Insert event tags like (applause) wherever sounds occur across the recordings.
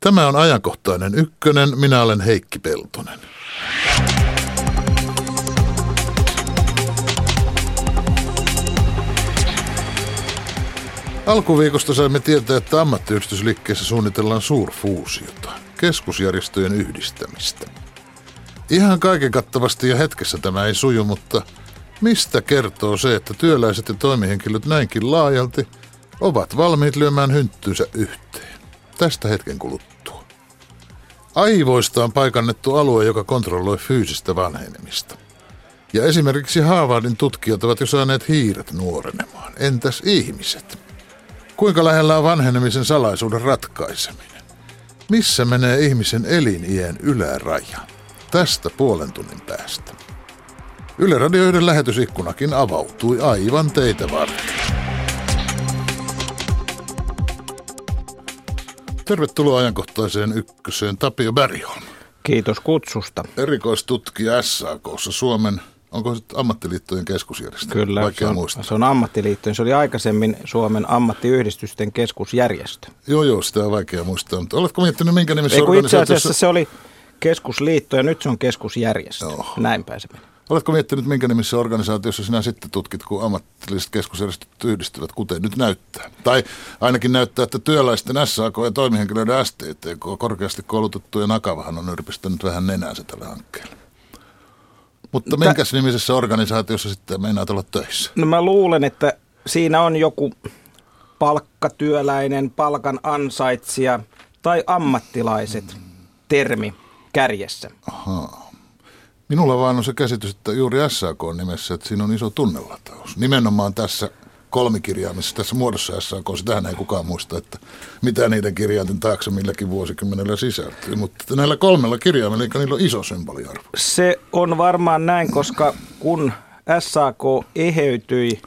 Tämä on ajankohtainen ykkönen. Minä olen Heikki Peltonen. Alkuviikosta saimme tietää, että ammattiyhdistysliikkeessä suunnitellaan suurfuusiota, keskusjärjestöjen yhdistämistä. Ihan kaiken kattavasti ja hetkessä tämä ei suju, mutta mistä kertoo se, että työläiset ja toimihenkilöt näinkin laajalti ovat valmiit lyömään hynttynsä yhteen? Tästä hetken kuluttua. Aivoista on paikannettu alue, joka kontrolloi fyysistä vanhenemista. Ja esimerkiksi Haavardin tutkijat ovat jo saaneet hiiret nuorenemaan. Entäs ihmiset? Kuinka lähellä on vanhenemisen salaisuuden ratkaiseminen? Missä menee ihmisen eliniän yläraja? Tästä puolen tunnin päästä. Yle Radio 1 lähetysikkunakin avautui aivan teitä varten. Tervetuloa ajankohtaiseen ykköseen Tapio Bergholm. Kiitos kutsusta. Erikoistutkija SAKssa Suomen Onko se ammattiliittojen keskusjärjestö? Kyllä, Vaikea se on, muistaa. se on ammattiliittojen. Se oli aikaisemmin Suomen ammattiyhdistysten keskusjärjestö. Joo, joo, sitä on vaikea muistaa. Mutta oletko miettinyt, minkä nimessä Ei, itse asiassa se oli keskusliitto ja nyt se on keskusjärjestö. Joo. Näin pääsemme. Oletko miettinyt, minkä nimissä organisaatiossa sinä sitten tutkit, kun ammatilliset keskusjärjestöt yhdistyvät, kuten nyt näyttää? Tai ainakin näyttää, että työläisten SAK ja toimihenkilöiden STTK, korkeasti koulutettu ja Nakavahan on yrpistänyt vähän nenäänsä tällä hankkeella. Mutta Tä- minkäs nimisessä organisaatiossa sitten meinaat olla töissä? No mä luulen, että siinä on joku palkkatyöläinen, palkan ansaitsija tai ammattilaiset termi kärjessä. Ahaa. Minulla vaan on se käsitys, että juuri SAK on nimessä, että siinä on iso tunnelataus. Nimenomaan tässä kolmikirjaamisessa, tässä muodossa SAK, sitähän ei kukaan muista, että mitä niiden kirjainten taakse milläkin vuosikymmenellä sisältyy. Mutta näillä kolmella kirjaimella, eli niillä on iso symboliarvo. Se on varmaan näin, koska kun SAK eheytyi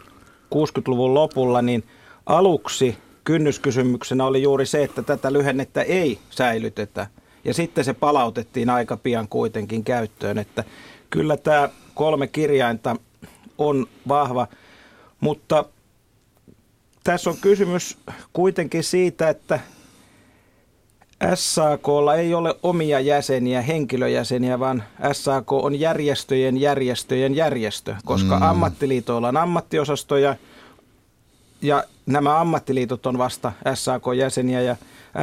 60-luvun lopulla, niin aluksi kynnyskysymyksenä oli juuri se, että tätä lyhennettä ei säilytetä. Ja sitten se palautettiin aika pian kuitenkin käyttöön, että kyllä tämä kolme kirjainta on vahva, mutta tässä on kysymys kuitenkin siitä, että SAKlla ei ole omia jäseniä, henkilöjäseniä, vaan SAK on järjestöjen järjestöjen järjestö, koska mm. ammattiliitoilla on ammattiosastoja ja nämä ammattiliitot on vasta SAK-jäseniä ja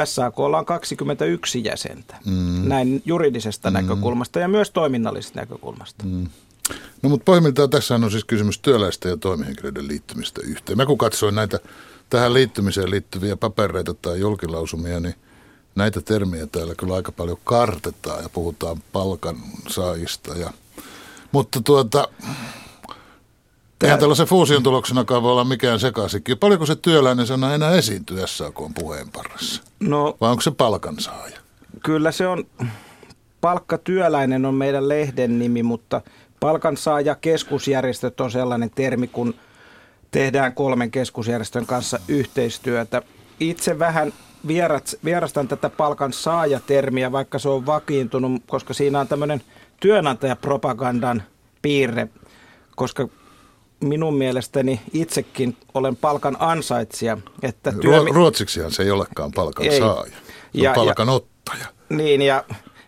SAKlla on 21 jäsentä, mm. näin juridisesta mm. näkökulmasta ja myös toiminnallisesta näkökulmasta. Mm. No mutta pohjimmiltaan tässä on siis kysymys työläisten ja toimihenkilöiden liittymistä yhteen. Mä kun katsoin näitä tähän liittymiseen liittyviä papereita tai julkilausumia, niin näitä termiä täällä kyllä aika paljon kartetaan ja puhutaan palkan saajista. Ja, mutta tuota, eihän tällaisen fuusion tuloksenakaan voi olla mikään sekaisinkin. Paljonko se työläinen sana enää esiintyy SAK puheenparrassa? No Vai onko se palkansaaja? kyllä se on, palkkatyöläinen on meidän lehden nimi, mutta palkansaaja keskusjärjestöt on sellainen termi, kun tehdään kolmen keskusjärjestön kanssa yhteistyötä. Itse vähän vierat, vierastan tätä palkansaajatermiä, vaikka se on vakiintunut, koska siinä on tämmöinen työnantajapropagandan piirre, koska minun mielestäni itsekin olen palkan ansaitsija. Että työ, Ruo- Ruotsiksihan se ei olekaan palkansaaja, se Ja- on palkanottaja. Niin, ja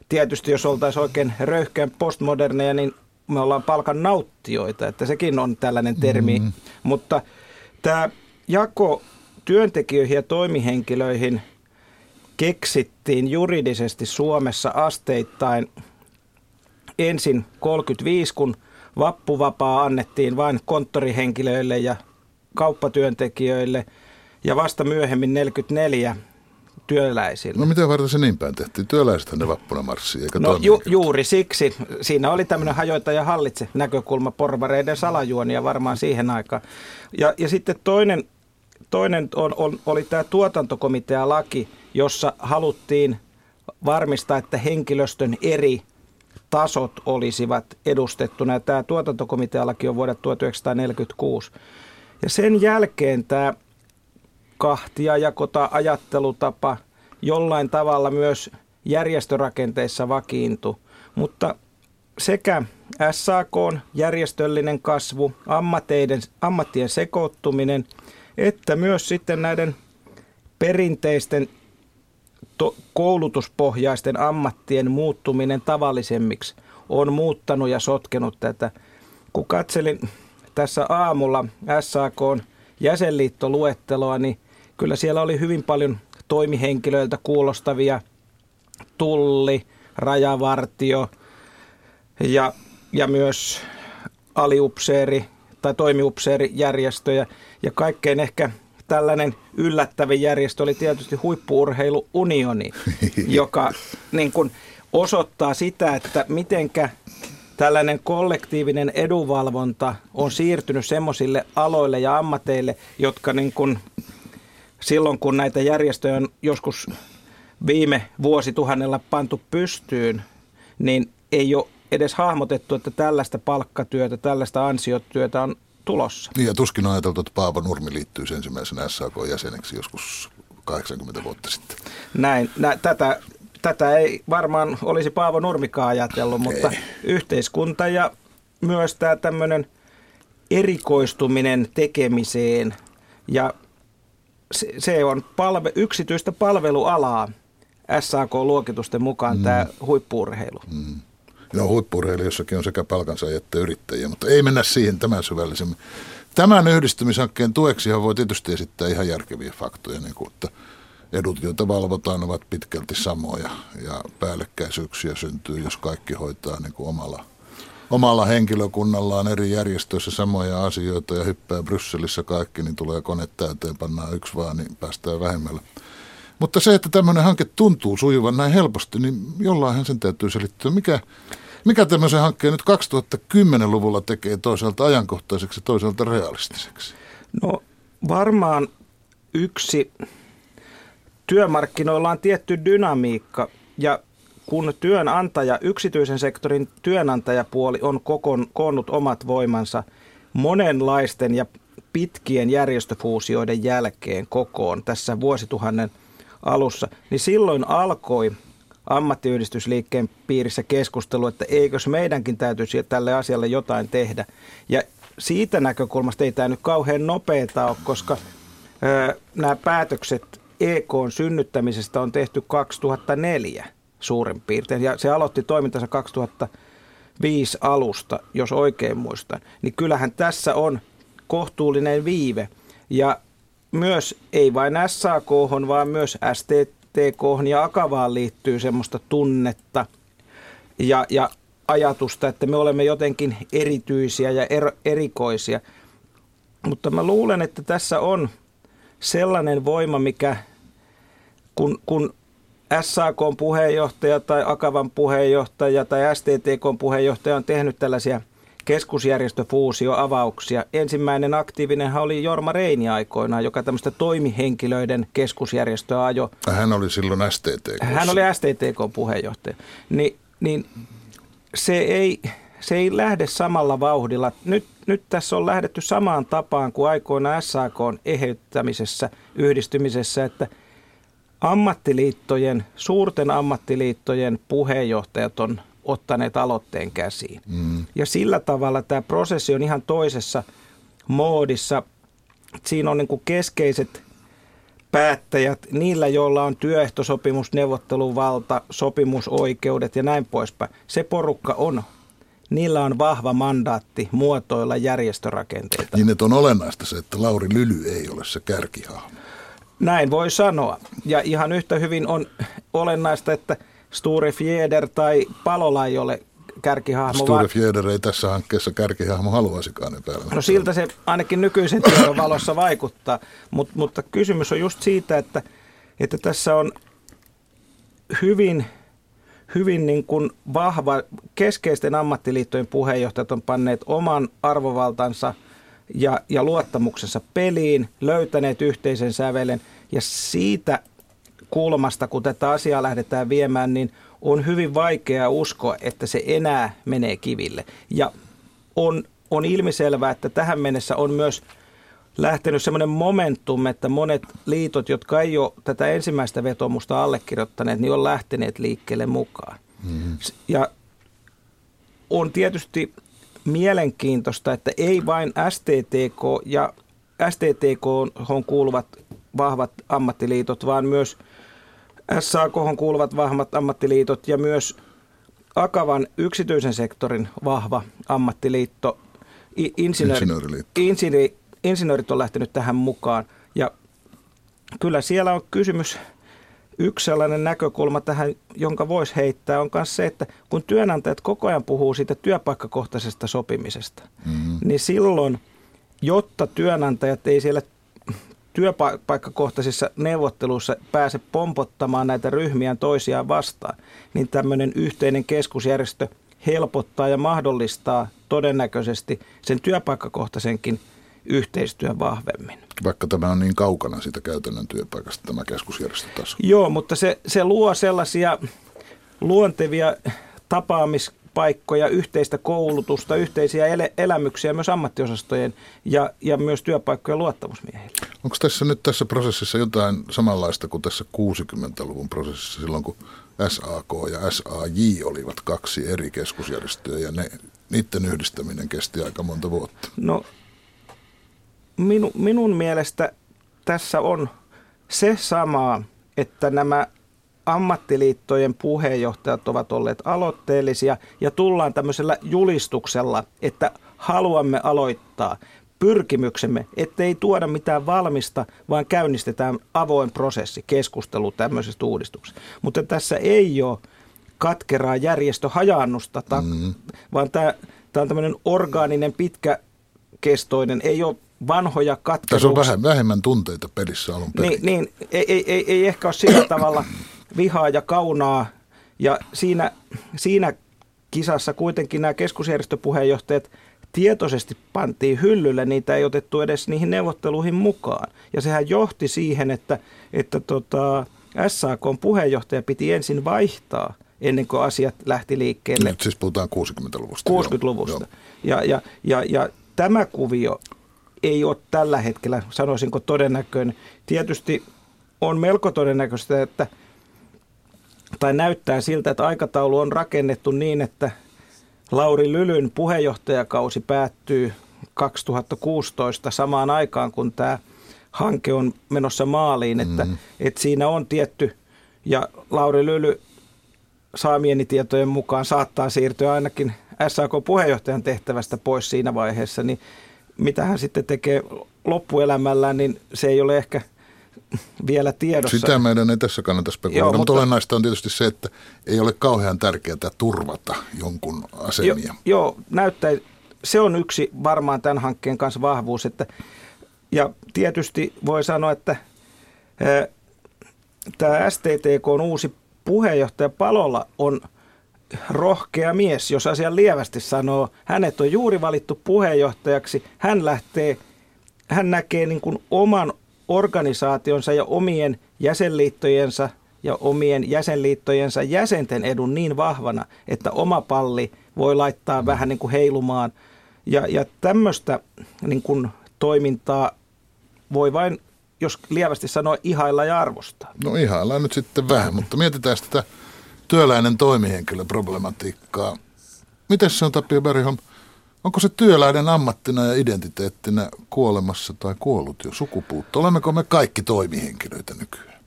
tietysti jos oltaisiin oikein röyhkeän postmoderneja, niin me ollaan palkan nauttijoita, että sekin on tällainen termi. Mm. Mutta tämä jako työntekijöihin ja toimihenkilöihin keksittiin juridisesti Suomessa asteittain ensin 35, kun vappuvapaa annettiin vain konttorihenkilöille ja kauppatyöntekijöille, ja vasta myöhemmin 44 työläisille. No miten varten se niin päin tehtiin? Työläisethän ne vappuna marssii, eikä No ju, juuri siksi. Siinä oli tämmöinen hajoita ja hallitse näkökulma porvareiden salajuonia varmaan siihen aikaan. Ja, ja sitten toinen, toinen on, on, oli tämä tuotantokomitea-laki, jossa haluttiin varmistaa, että henkilöstön eri tasot olisivat edustettuna. Tämä tuotantokomitealaki on vuodelta 1946. Ja sen jälkeen tämä kahtiajako tai ajattelutapa jollain tavalla myös järjestörakenteissa vakiintu, mutta sekä SAK järjestöllinen kasvu, ammatteiden, ammattien sekoittuminen, että myös sitten näiden perinteisten to, koulutuspohjaisten ammattien muuttuminen tavallisemmiksi on muuttanut ja sotkenut tätä. Kun katselin tässä aamulla SAK jäsenliittoluetteloa, niin kyllä siellä oli hyvin paljon toimihenkilöiltä kuulostavia tulli, rajavartio ja, ja myös aliupseeri tai toimiupseerijärjestöjä. Ja kaikkein ehkä tällainen yllättävin järjestö oli tietysti huippuurheiluunioni, (laughs) joka niin kuin osoittaa sitä, että mitenkä tällainen kollektiivinen edunvalvonta on siirtynyt semmoisille aloille ja ammateille, jotka niin kuin silloin kun näitä järjestöjä on joskus viime vuosituhannella pantu pystyyn, niin ei ole edes hahmotettu, että tällaista palkkatyötä, tällaista ansiotyötä on tulossa. Niin ja tuskin on ajateltu, että Paavo Nurmi liittyy ensimmäisenä SAK-jäseneksi joskus 80 vuotta sitten. Näin. Nä, tätä, tätä ei varmaan olisi Paavo Nurmikaan ajatellut, mutta ei. yhteiskunta ja myös tämä tämmöinen erikoistuminen tekemiseen ja se, se on palve, yksityistä palvelualaa SAK-luokitusten mukaan mm. tämä huippuurheilu. Mm. No huippurheilijoissakin on sekä palkansaajia että yrittäjiä, mutta ei mennä siihen tämän syvällisemmin. Tämän yhdistymishankkeen tueksihan voi tietysti esittää ihan järkeviä faktoja, niin kuin, että edut, joita valvotaan, ovat pitkälti samoja ja päällekkäisyyksiä syntyy, jos kaikki hoitaa niin kuin omalla, omalla henkilökunnallaan eri järjestöissä samoja asioita ja hyppää Brysselissä kaikki, niin tulee kone täyteen, pannaan yksi vaan, niin päästään vähemmällä. Mutta se, että tämmöinen hanke tuntuu sujuvan näin helposti, niin jollainhan sen täytyy selittyä. Mikä, mikä tämmöisen hankkeen nyt 2010-luvulla tekee toisaalta ajankohtaiseksi ja toisaalta realistiseksi? No varmaan yksi työmarkkinoilla on tietty dynamiikka ja kun työnantaja, yksityisen sektorin työnantajapuoli on kokon, koonnut omat voimansa monenlaisten ja pitkien järjestöfuusioiden jälkeen kokoon tässä vuosituhannen alussa, niin silloin alkoi ammattiyhdistysliikkeen piirissä keskustelu, että eikös meidänkin täytyisi tälle asialle jotain tehdä. Ja siitä näkökulmasta ei tämä nyt kauhean nopeeta ole, koska ö, nämä päätökset EK synnyttämisestä on tehty 2004 suurin piirtein, ja se aloitti toimintansa 2005 alusta, jos oikein muistan. Niin kyllähän tässä on kohtuullinen viive, ja myös ei vain SAK, vaan myös STTK ja Akavaan liittyy semmoista tunnetta ja, ja ajatusta, että me olemme jotenkin erityisiä ja er, erikoisia. Mutta mä luulen, että tässä on sellainen voima, mikä kun, kun SAK puheenjohtaja tai Akavan puheenjohtaja tai STTK puheenjohtaja on tehnyt tällaisia – keskusjärjestöfuusioavauksia. Ensimmäinen aktiivinen oli Jorma Reini aikoinaan, joka tämmöistä toimihenkilöiden keskusjärjestöä ajo. Hän oli silloin STTK. Hän oli STTK puheenjohtaja. Ni, niin se ei, se ei lähde samalla vauhdilla. Nyt, nyt tässä on lähdetty samaan tapaan kuin aikoina SAK eheyttämisessä, yhdistymisessä, että ammattiliittojen, suurten ammattiliittojen puheenjohtajat on ottaneet aloitteen käsiin. Mm. Ja sillä tavalla tämä prosessi on ihan toisessa moodissa. Siinä on niin kuin keskeiset päättäjät, niillä joilla on työehtosopimus, neuvotteluvalta, sopimusoikeudet ja näin poispäin. Se porukka on niillä on vahva mandaatti muotoilla järjestörakenteita. Niin, että on olennaista se, että Lauri Lyly ei ole se kärkihahmo. Näin voi sanoa. Ja ihan yhtä hyvin on olennaista, että – Sture Fjeder tai Palola ei ole kärkihahmo. Sture vaan... Fjeder ei tässä hankkeessa kärkihahmo haluaisikaan epäillä. No siltä se ainakin nykyisen tiedon valossa vaikuttaa, Mut, mutta kysymys on just siitä, että, että tässä on hyvin, hyvin niin kuin vahva, keskeisten ammattiliittojen puheenjohtajat on panneet oman arvovaltansa ja, ja luottamuksensa peliin, löytäneet yhteisen sävelen ja siitä kulmasta, kun tätä asiaa lähdetään viemään, niin on hyvin vaikea uskoa, että se enää menee kiville. Ja on, on ilmiselvää, että tähän mennessä on myös lähtenyt semmoinen momentum, että monet liitot, jotka ei ole tätä ensimmäistä vetomusta allekirjoittaneet, niin on lähteneet liikkeelle mukaan. Mm-hmm. Ja on tietysti mielenkiintoista, että ei vain STTK ja STTK kuuluvat vahvat ammattiliitot, vaan myös – SAK kuuluvat vahvat ammattiliitot ja myös Akavan yksityisen sektorin vahva ammattiliitto, insinööri, insinööri, insinöörit on lähtenyt tähän mukaan. Ja kyllä siellä on kysymys, yksi sellainen näkökulma tähän, jonka voisi heittää, on myös se, että kun työnantajat koko ajan puhuu siitä työpaikkakohtaisesta sopimisesta, mm-hmm. niin silloin, jotta työnantajat ei siellä työpaikkakohtaisissa neuvotteluissa pääse pompottamaan näitä ryhmiä toisiaan vastaan, niin tämmöinen yhteinen keskusjärjestö helpottaa ja mahdollistaa todennäköisesti sen työpaikkakohtaisenkin yhteistyön vahvemmin. Vaikka tämä on niin kaukana siitä käytännön työpaikasta, tämä keskusjärjestötaso. Joo, mutta se, se luo sellaisia luontevia tapaamis paikkoja, yhteistä koulutusta, yhteisiä el- elämyksiä myös ammattiosastojen ja, ja myös työpaikkojen luottamusmiehille. Onko tässä nyt tässä prosessissa jotain samanlaista kuin tässä 60-luvun prosessissa silloin, kun SAK ja SAJ olivat kaksi eri keskusjärjestöä ja ne, niiden yhdistäminen kesti aika monta vuotta? No minu, minun mielestä tässä on se sama, että nämä ammattiliittojen puheenjohtajat ovat olleet aloitteellisia ja tullaan tämmöisellä julistuksella, että haluamme aloittaa pyrkimyksemme, ettei tuoda mitään valmista, vaan käynnistetään avoin prosessi, keskustelu tämmöisestä uudistuksesta. Mutta tässä ei ole katkeraa järjestöhajannusta, mm-hmm. vaan tämä, tämä on tämmöinen orgaaninen, pitkäkestoinen, ei ole vanhoja katkeruuksia. Tässä on vähän, vähemmän tunteita pelissä alun perin. Niin, niin ei, ei, ei, ei ehkä ole sillä tavalla (clears throat) vihaa ja kaunaa. Ja siinä, siinä kisassa kuitenkin nämä keskusjärjestöpuheenjohtajat tietoisesti pantiin hyllylle, niitä ei otettu edes niihin neuvotteluihin mukaan. Ja sehän johti siihen, että, että tota, SAK puheenjohtaja piti ensin vaihtaa ennen kuin asiat lähti liikkeelle. Nyt siis puhutaan 60-luvusta. 60-luvusta. Ja, ja, ja, ja tämä kuvio ei ole tällä hetkellä, sanoisinko todennäköinen. Tietysti on melko todennäköistä, että – tai näyttää siltä, että aikataulu on rakennettu niin, että Lauri Lylyn puheenjohtajakausi päättyy 2016 samaan aikaan, kun tämä hanke on menossa maaliin, että, mm. että siinä on tietty, ja Lauri Lyly saamieni tietojen mukaan saattaa siirtyä ainakin SAK-puheenjohtajan tehtävästä pois siinä vaiheessa, niin mitä hän sitten tekee loppuelämällään, niin se ei ole ehkä – (laughs) vielä tiedossa. Sitä meidän ei tässä kannata spekuloida, Joo, mutta, mutta olennaista on tietysti se, että ei ole kauhean tärkeää turvata jonkun asemia. Jo, joo, näyttää, se on yksi varmaan tämän hankkeen kanssa vahvuus. Että, ja tietysti voi sanoa, että ää, tämä STTK on uusi puheenjohtaja Palolla on rohkea mies, jos asian lievästi sanoo. Hänet on juuri valittu puheenjohtajaksi. Hän lähtee, hän näkee niin kuin oman organisaationsa ja omien jäsenliittojensa ja omien jäsenliittojensa jäsenten edun niin vahvana, että oma palli voi laittaa vähän niin kuin heilumaan. Ja, ja tämmöistä niin kuin toimintaa voi vain, jos lievästi sanoa, ihailla ja arvostaa. No ihaillaan nyt sitten vähän, mutta mietitään sitä työläinen toimihenkilöproblematiikkaa. Miten se on Tapio Bergholm? Onko se työläinen ammattina ja identiteettinä kuolemassa tai kuollut jo sukupuutto? Olemmeko me kaikki toimihenkilöitä nykyään?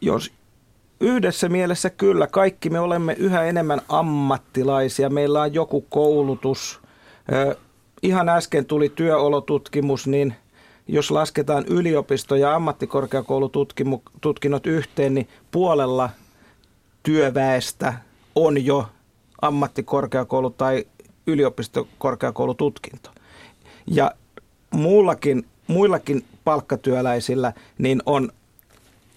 Jos yhdessä mielessä kyllä, kaikki me olemme yhä enemmän ammattilaisia. Meillä on joku koulutus. Ihan äsken tuli työolotutkimus, niin jos lasketaan yliopisto- ja ammattikorkeakoulututkinnot yhteen, niin puolella työväestä on jo ammattikorkeakoulu- tai yliopistokorkeakoulututkinto. Ja muullakin, muillakin palkkatyöläisillä niin on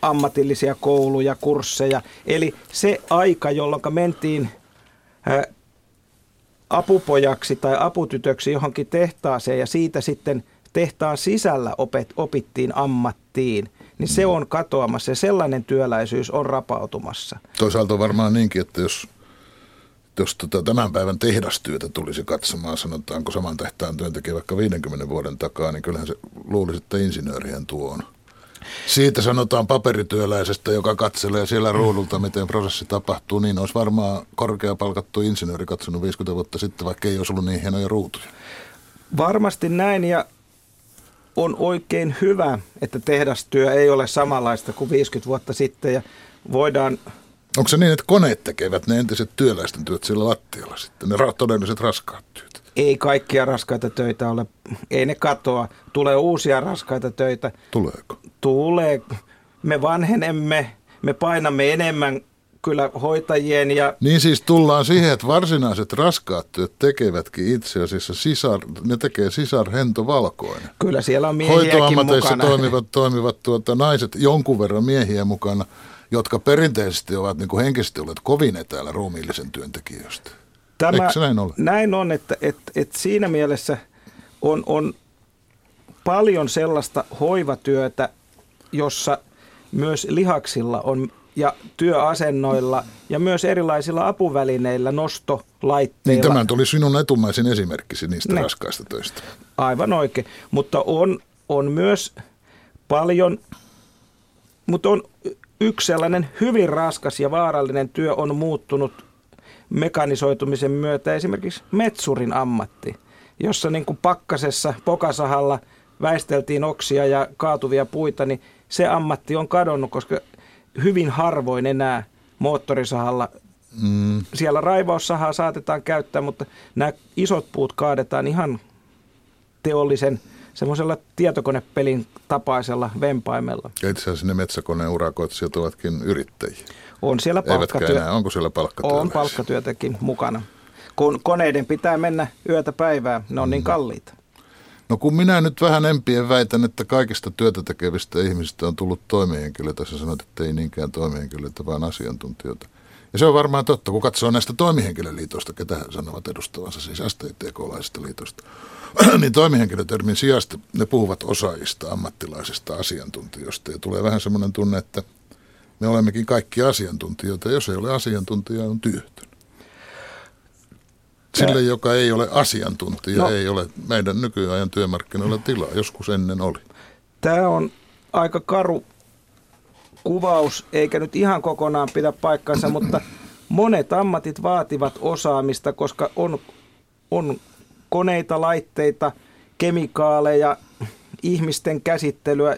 ammatillisia kouluja, kursseja. Eli se aika, jolloin mentiin apupojaksi tai aputytöksi johonkin tehtaaseen ja siitä sitten tehtaan sisällä opet, opittiin ammattiin, niin se on katoamassa ja sellainen työläisyys on rapautumassa. Toisaalta varmaan niinkin, että jos jos tota tämän päivän tehdastyötä tulisi katsomaan, sanotaanko saman tehtaan työntekijä vaikka 50 vuoden takaa, niin kyllähän se luulisi, että insinöörien tuo on. Siitä sanotaan paperityöläisestä, joka katselee siellä ruudulta, miten prosessi tapahtuu, niin olisi varmaan korkeapalkattu insinööri katsonut 50 vuotta sitten, vaikka ei olisi ollut niin hienoja ruutuja. Varmasti näin ja on oikein hyvä, että tehdastyö ei ole samanlaista kuin 50 vuotta sitten ja voidaan Onko se niin, että koneet tekevät ne entiset työläisten työt sillä lattialla sitten, ne ra- todelliset raskaat työt? ei kaikkia raskaita töitä ole, ei ne katoa. Tulee uusia raskaita töitä. Tuleeko? Tulee. Me vanhenemme, me painamme enemmän kyllä hoitajien ja... Niin siis tullaan siihen, että varsinaiset raskaat työt tekevätkin itse asiassa sisar, ne tekee sisar Hento Valkoinen. Kyllä siellä on miehiäkin Hoitoammateissa mukana. toimivat, toimivat tuota, naiset, jonkun verran miehiä mukana, perinteisesti ovat niin kuin henkisesti olleet kovin etäällä ruumiillisen työntekijöistä. Eikö se näin ole? Näin on, että, että, että siinä mielessä on, on paljon sellaista hoivatyötä, jossa myös lihaksilla on ja työasennoilla ja myös erilaisilla apuvälineillä, nostolaitteilla. Niin, tämä tuli sinun etumaisin esimerkkisi niistä Ne. raskaista töistä. Aivan oikein, mutta on, on myös paljon, mutta on yksi sellainen hyvin raskas ja vaarallinen työ on muuttunut mekanisoitumisen myötä esimerkiksi metsurin ammatti, jossa niin kuin pakkasessa pokasahalla väisteltiin oksia ja kaatuvia puita, niin se ammatti on kadonnut, koska hyvin harvoin enää moottorisahalla Mm. siellä raivaussahaa saatetaan käyttää, mutta nämä isot puut kaadetaan ihan teollisen semmoisella tietokonepelin tapaisella vempaimella. Ja itse asiassa ne metsäkoneen urakoitsijat ovatkin yrittäjiä. On siellä palkkatyö, enää, onko siellä palkkatyöläisiä? on palkkatyötäkin mukana. Kun koneiden pitää mennä yötä päivää, ne on niin kalliita. No kun minä nyt vähän empien väitän, että kaikista työtä tekevistä ihmisistä on tullut toimihenkilöitä, sä sanoit, että ei niinkään toimihenkilöitä, vaan asiantuntijoita. Ja se on varmaan totta, kun katsoo näistä toimihenkilöliitoista, ketä sanovat edustavansa, siis STTK-laisista liitoista, (clears throat) niin toimihenkilötermin sijasta ne puhuvat osaajista, ammattilaisista, asiantuntijoista. Ja tulee vähän semmoinen tunne, että me olemmekin kaikki asiantuntijoita, ja jos ei ole asiantuntija, on työtön. Sille, joka ei ole asiantuntija, no. ei ole meidän nykyajan työmarkkinoilla tilaa. Joskus ennen oli. Tämä on aika karu kuvaus, eikä nyt ihan kokonaan pidä paikkansa, mutta monet ammatit vaativat osaamista, koska on, on koneita, laitteita, kemikaaleja, ihmisten käsittelyä.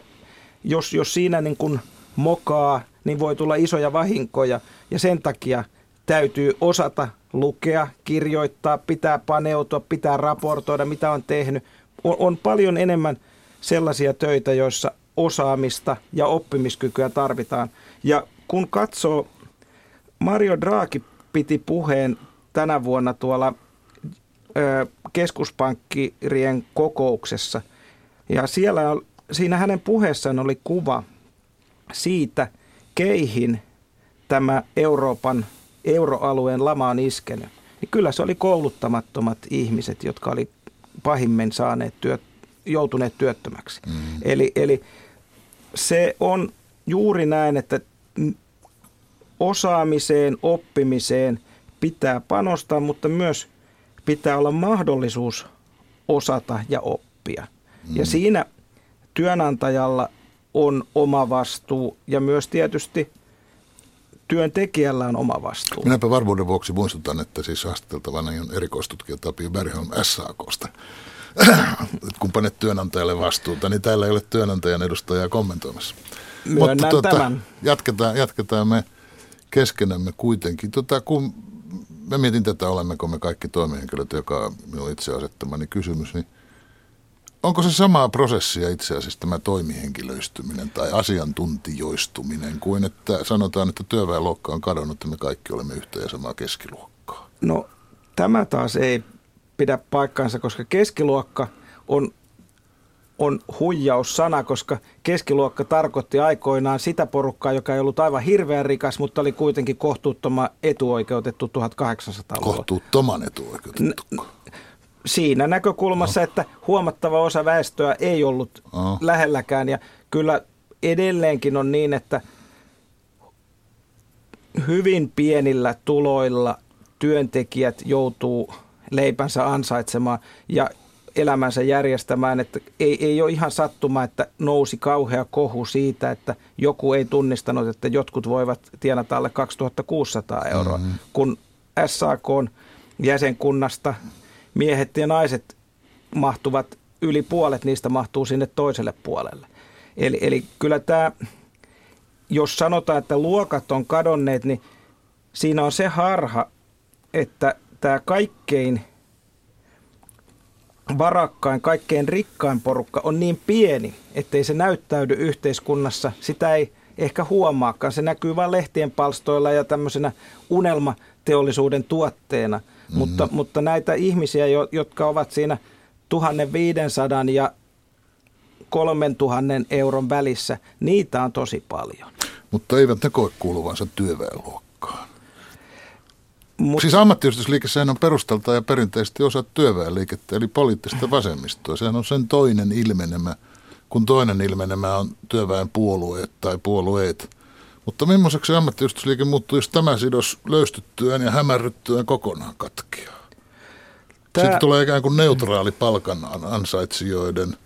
Jos, jos siinä niin kuin mokaa, niin voi tulla isoja vahinkoja ja sen takia täytyy osata lukea, kirjoittaa, pitää paneutua, pitää raportoida, mitä on tehnyt. On, on paljon enemmän sellaisia töitä, joissa osaamista ja oppimiskykyä tarvitaan. Ja kun katsoo, Mario Draghi piti puheen tänä vuonna tuolla ö, keskuspankkirien kokouksessa. Ja siellä, siinä hänen puheessaan oli kuva siitä, keihin tämä Euroopan euroalueen lama on iskenyt. Niin kyllä se oli kouluttamattomat ihmiset, jotka oli pahimmin saaneet työt, joutuneet työttömäksi. Mm. Eli, eli se on juuri näin, että osaamiseen, oppimiseen pitää panostaa, mutta myös pitää olla mahdollisuus osata ja oppia. Mm. Ja siinä työnantajalla on oma vastuu ja myös tietysti työntekijällä on oma vastuu. Minäpä varmuuden vuoksi muistutan, että siis haastateltavana on erikoistutkija Tapio Bergholm SAKsta. Kun panet työnantajalle vastuuta, niin täällä ei ole työnantajan edustajaa kommentoimassa. Myönnän tämän. Jatketaan, jatketaan me keskenämme kuitenkin. Tota, kun mä mietin tätä, olemmeko me kaikki toimihenkilöt, joka on minun itse asettamani kysymys, niin onko se samaa prosessia itse asiassa tämä toimihenkilöistyminen tai asiantuntijoistuminen kuin että sanotaan, että työväenluokka on kadonnut ja me kaikki olemme yhtä ja samaa keskiluokkaa? No tämä taas ei pidä paikkaansa, koska keskiluokka on, on huijaussana, koska keskiluokka tarkoitti aikoinaan sitä porukkaa, joka ei ollut aivan hirveän rikas, mutta oli kuitenkin kohtuuttoman etuoikeutettu 1800-luvulla. Kohtuuttoman etuoikeutettu. Siinä näkökulmassa, että huomattava osa väestöä ei ollut Oh. lähelläkään ja kyllä edelleenkin on niin, että hyvin pienillä tuloilla työntekijät joutuu leipänsä ansaitsemaan ja elämänsä järjestämään, että ei, ei ole ihan sattuma, että nousi kauhea kohu siitä, että joku ei tunnistanut, että jotkut voivat tienata alle 2600 euroa, mm-hmm. kun SAK jäsenkunnasta miehet ja naiset mahtuvat, yli puolet niistä mahtuu sinne toiselle puolelle. Eli, eli kyllä tämä jos sanotaan, että luokat on kadonneet, niin siinä on se harha, että tämä kaikkein varakkain, kaikkein rikkain porukka on niin pieni, ettei se näyttäydy yhteiskunnassa. Sitä ei ehkä huomaakaan. Se näkyy vain lehtien palstoilla ja tämmöisenä unelmateollisuuden tuotteena. Mm-hmm. Mutta, mutta näitä ihmisiä, jotka ovat siinä 1500 ja 3000 euron välissä, niitä on tosi paljon. Mutta eivät ne koe kuuluvansa työväenluokkaan. Mut, siis ammattiyhdistysliike on perustalta ja perinteisesti osa työväenliikettä, eli poliittista vasemmistoa. Sehän on sen toinen ilmenemä, kun toinen ilmenemä on työväen puolueet tai puolueet. Mutta millaiseksi ammattiyhdistysliike muuttuu, jos tämä sidos löystyttyään ja hämärryttyään kokonaan katkeaa? Tämä... Sitten tulee ikään kuin neutraali palkan ansaitsijoiden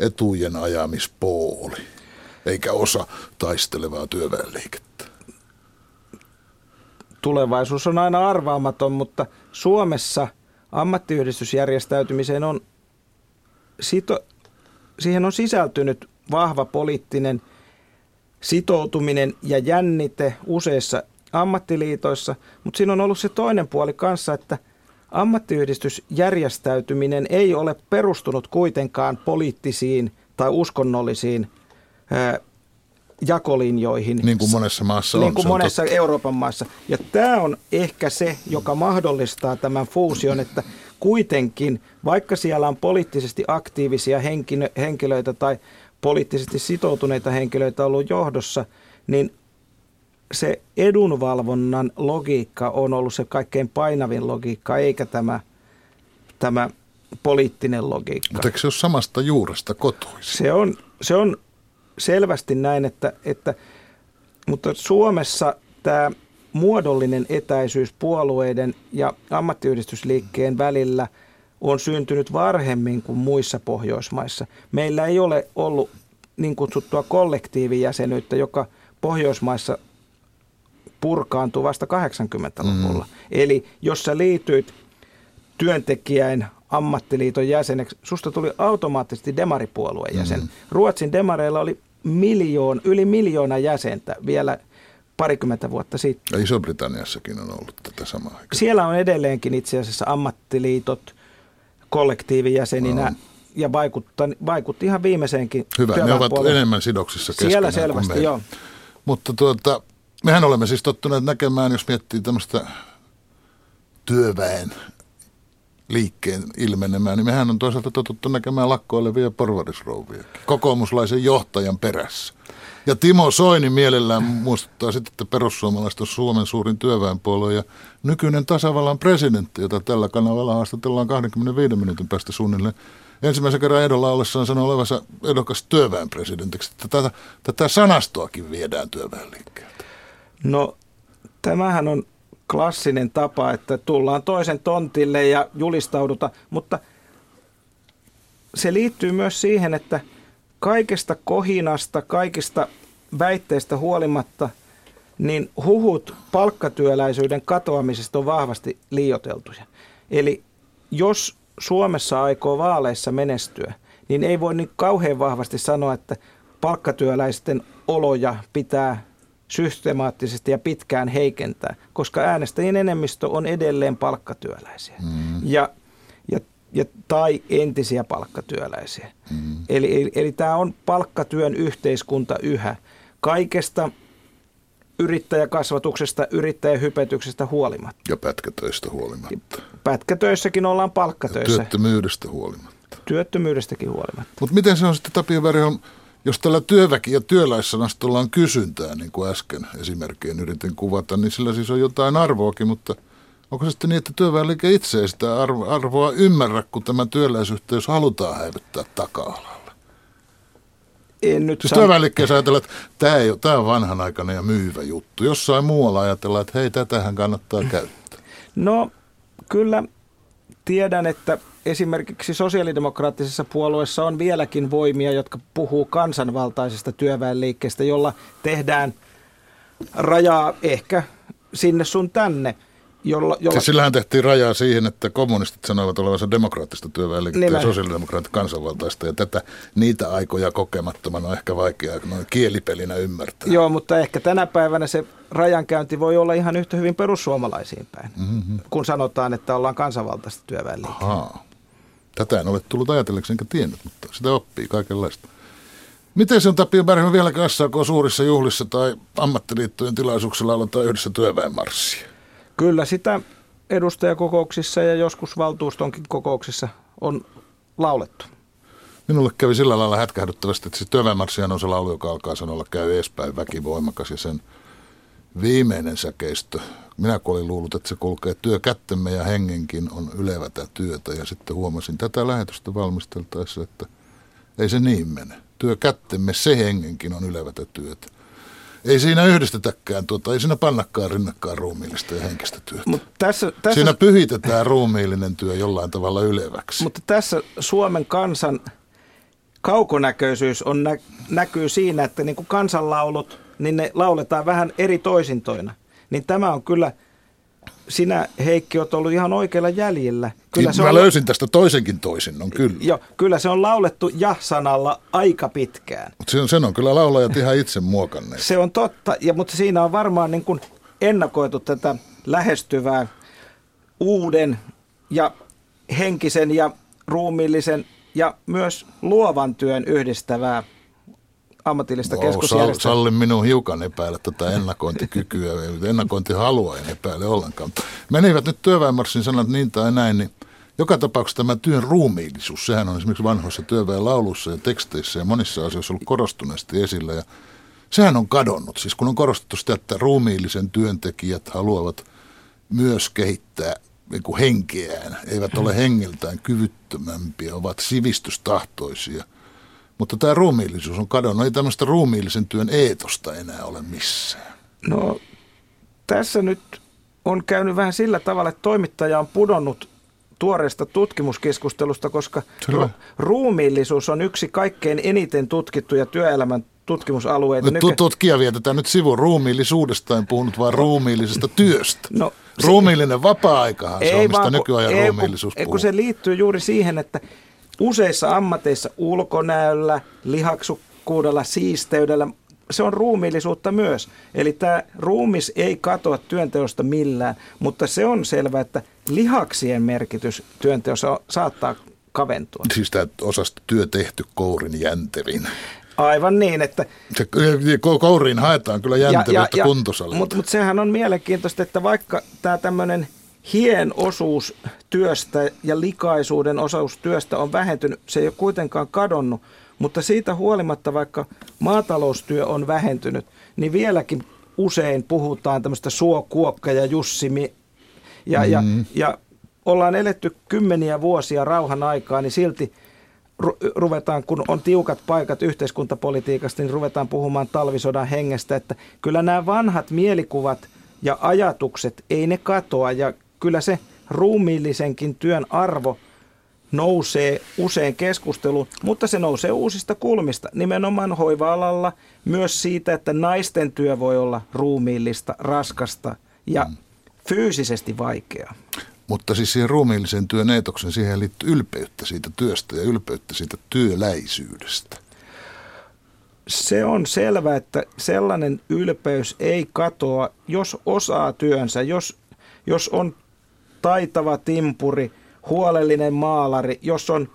etujen ajamispooli, eikä osa taistelevaa työväenliikettä tulevaisuus on aina arvaamaton, mutta Suomessa ammattiyhdistysjärjestäytymiseen on, sito, siihen on sisältynyt vahva poliittinen sitoutuminen ja jännite useissa ammattiliitoissa, mutta siinä on ollut se toinen puoli kanssa, että ammattiyhdistysjärjestäytyminen ei ole perustunut kuitenkaan poliittisiin tai uskonnollisiin jakolinjoihin. Niin kuin monessa maassa on. Niin kuin monessa totta. Euroopan maassa. Ja tämä on ehkä se, joka mahdollistaa tämän fuusion, että kuitenkin, vaikka siellä on poliittisesti aktiivisia henkilöitä tai poliittisesti sitoutuneita henkilöitä ollut johdossa, niin se edunvalvonnan logiikka on ollut se kaikkein painavin logiikka, eikä tämä, tämä poliittinen logiikka. Mutta eikö se ole samasta juuresta kotoisin? Se on, se on selvästi näin, että, että mutta Suomessa tämä muodollinen etäisyys puolueiden ja ammattiyhdistysliikkeen välillä on syntynyt varhemmin kuin muissa Pohjoismaissa. Meillä ei ole ollut niin kutsuttua kollektiivijäsenyyttä, joka Pohjoismaissa purkaantui vasta 80-luvulla. Mm. Eli jos sä liityit työntekijän ammattiliiton jäseneksi, susta tuli automaattisesti demaripuolueen jäsen. Mm. Ruotsin demareilla oli miljoon, yli miljoona jäsentä vielä parikymmentä vuotta sitten. Ja Iso-Britanniassakin on ollut tätä samaa aikaa. Siellä on edelleenkin itse asiassa ammattiliitot kollektiivijäseninä no. ja vaikutti, vaikutti ihan viimeiseenkin Hyvä, ne ovat enemmän sidoksissa keskenään Siellä selvästi, joo. Mutta tuota, mehän olemme siis tottuneet näkemään, jos miettii tämmöistä työväen liikkeen ilmenemään, niin mehän on toisaalta totuttu näkemään lakkoilevia porvarisrouvia kokoomuslaisen johtajan perässä. Ja Timo Soini mielellään muistuttaa sitten, että perussuomalaiset on Suomen suurin työväenpuolue ja nykyinen tasavallan presidentti, jota tällä kanavalla haastatellaan 25 minuutin päästä suunnilleen. Ensimmäisen kerran ehdolla ollessaan sanoi olevansa ehdokas työväenpresidentiksi. Tätä, tätä sanastoakin viedään työväenliikkeeltä. No tämähän on klassinen tapa, että tullaan toisen tontille ja julistauduta, mutta se liittyy myös siihen, että kaikesta kohinasta, kaikista väitteistä huolimatta, niin huhut palkkatyöläisyyden katoamisesta on vahvasti liioteltuja. Eli jos Suomessa aikoo vaaleissa menestyä, niin ei voi niin kauhean vahvasti sanoa, että palkkatyöläisten oloja pitää systemaattisesti ja pitkään heikentää, koska äänestäjien enemmistö on edelleen palkkatyöläisiä mm. ja, ja, ja, tai entisiä palkkatyöläisiä. Mm. Eli, eli, eli tämä on palkkatyön yhteiskunta yhä. Kaikesta yrittäjäkasvatuksesta, yrittäjähypetyksestä huolimatta. Ja pätkätöistä huolimatta. Pätkätöissäkin ollaan palkkatöissä. Ja työttömyydestä huolimatta. Työttömyydestäkin huolimatta. Mutta miten se on sitten Tapio Verho, jos tällä työväki- ja työläissanastolla on kysyntää, niin kuin äsken esimerkkeen yritin kuvata, niin sillä siis on jotain arvoakin, mutta onko se sitten niin, että työväenliike itse ei sitä arvoa ymmärrä, kun tämä työläisyhteys halutaan häivyttää taka-alalle? En nyt siis san... työväenliikkeessä ajatellaan, että tämä, ei ole, tämä on vanhanaikainen ja myyvä juttu. Jossain muualla ajatellaan, että hei, tätähän kannattaa käyttää. No kyllä tiedän, että esimerkiksi sosiaalidemokraattisessa puolueessa on vieläkin voimia, jotka puhuu kansanvaltaisesta työväenliikkeestä, jolla tehdään rajaa ehkä sinne sun tänne. Jolla, jolla... Siis sillähän tehtiin rajaa siihen, että kommunistit sanoivat olevansa demokraattista työväenliikettä ja sosiaalidemokraatit kansanvaltaista. Ja tätä niitä aikoja kokemattomana on ehkä vaikea noin kielipelinä ymmärtää. Joo, mutta ehkä tänä päivänä se rajankäynti voi olla ihan yhtä hyvin perussuomalaisiin päin, mm-hmm. kun sanotaan, että ollaan kansanvaltaista työväenliikettä. Tätä en ole tullut ajatelleeksi enkä tiennyt, mutta sitä oppii kaikenlaista. Miten se on Tapio Bergman vielä SAK suurissa juhlissa tai ammattiliittojen tilaisuuksilla aloittaa yhdessä työväenmarssia? Kyllä sitä edustajakokouksissa ja joskus valtuustonkin kokouksissa on laulettu. Minulle kävi sillä lailla hätkähdyttävästi, että siis työväenmarssihan on se laulu, joka alkaa sanolla käy eespäin väkivoimakas ja sen viimeinen säkeistö. Minä kun olin luullut, että se kulkee työ kättemme ja hengenkin on ylevätä työtä ja sitten huomasin tätä lähetystä valmisteltaessa, että ei se niin mene. Työ kättemme, se hengenkin on ylevätä työtä. Ei siinä yhdistetäkään, tuota, ei siinä pannakaan rinnakkaan ruumiillista ja henkistä työtä. Mut tässä, tässä, siinä pyhitetään ruumiillinen työ jollain tavalla yleväksi. Mutta tässä Suomen kansan kaukonäköisyys on nä- näkyy siinä, että niin kuin kansanlaulut, niin ne lauletaan vähän eri toisintoina. Niin tämä on kyllä – sinä Heikki olet ollut ihan oikealla jäljellä. Kyllä se Mä on... löysin tästä toisenkin toisinnon, kyllä. Joo, kyllä se on laulettu ja-sanalla aika pitkään. Mutta sen, sen on kyllä laulajat ihan itse muokanneet. Se on totta, ja, mutta siinä on varmaan niin kuin ennakoitu tätä lähestyvää uuden ja henkisen ja ruumiillisen ja myös luovan työn yhdistävää ammatillista keskusjärjestöä. Salli minun hiukan epäillä tätä ennakointikykyä. Ennakointihalua en epäile ollenkaan. Menivät nyt työväenmarssin sanat niin tai näin, niin joka tapauksessa tämä työn ruumiillisuus, sehän on esimerkiksi vanhoissa työväenlauluissa ja teksteissä ja monissa asioissa ollut korostuneesti esillä. Ja sehän on kadonnut. Siis kun on korostettu sitä, että ruumiillisen työntekijät haluavat myös kehittää niin kuin henkeään, eivät ole hengeltään kyvyttömämpiä, ovat sivistystahtoisia – mutta tämä ruumiillisuus on kadonnut. Ei tämmöistä ruumiillisen työn eetosta enää ole missään. No tässä nyt on käynyt vähän sillä tavalla, että toimittaja on pudonnut tuoreesta tutkimuskeskustelusta, koska Selvä. ruumiillisuus on yksi kaikkein eniten tutkittuja työelämän tutkimusalueita. Nyt Nyky... tutkija vietetään nyt sivun ruumiillisuudesta, en puhunut vaan ruumiillisesta työstä. No, se... Ruumiillinen vapaa-aikahan se on, mistä nykyajan ei, ruumiillisuus kun, puhuu. Kun se liittyy juuri siihen, että useissa ammateissa ulkonäöllä, lihaksukkuudella, siisteydellä, se on ruumiillisuutta myös. Eli tämä ruumis ei katoa työnteosta millään, mutta se on selvää, että lihaksien merkitys työnteossa saattaa kaventua. Siis tämä osasta työ tehty kourin jäntevin. Aivan niin, että... Se, kouriin haetaan kyllä jäntevyyttä kuntosalilta. Mutta mut sehän on mielenkiintoista, että vaikka tämä tämmöinen hien osuus työstä ja likaisuuden osuus työstä on vähentynyt. Se ei ole kuitenkaan kadonnut, mutta siitä huolimatta, vaikka maataloustyö on vähentynyt, niin vieläkin usein puhutaan tämmöistä suokuokka ja jussimi ja, mm. ja, ja ollaan eletty kymmeniä vuosia rauhan aikaa, niin silti ruvetaan, kun on tiukat paikat yhteiskuntapolitiikasta, niin ruvetaan puhumaan talvisodan hengestä, että kyllä nämä vanhat mielikuvat ja ajatukset, ei ne katoa ja kyllä se ruumiillisenkin työn arvo nousee usein keskusteluun, mutta se nousee uusista kulmista, nimenomaan hoiva-alalla, myös siitä, että naisten työ voi olla ruumiillista, raskasta ja mm. fyysisesti vaikeaa. Mutta siis siihen ruumiillisen työn eetoksen, siihen liittyy ylpeyttä siitä työstä ja ylpeyttä siitä työläisyydestä. Se on selvä, että sellainen ylpeys ei katoa, jos osaa työnsä, jos, jos on taitava timpuri, huolellinen maalari, jos on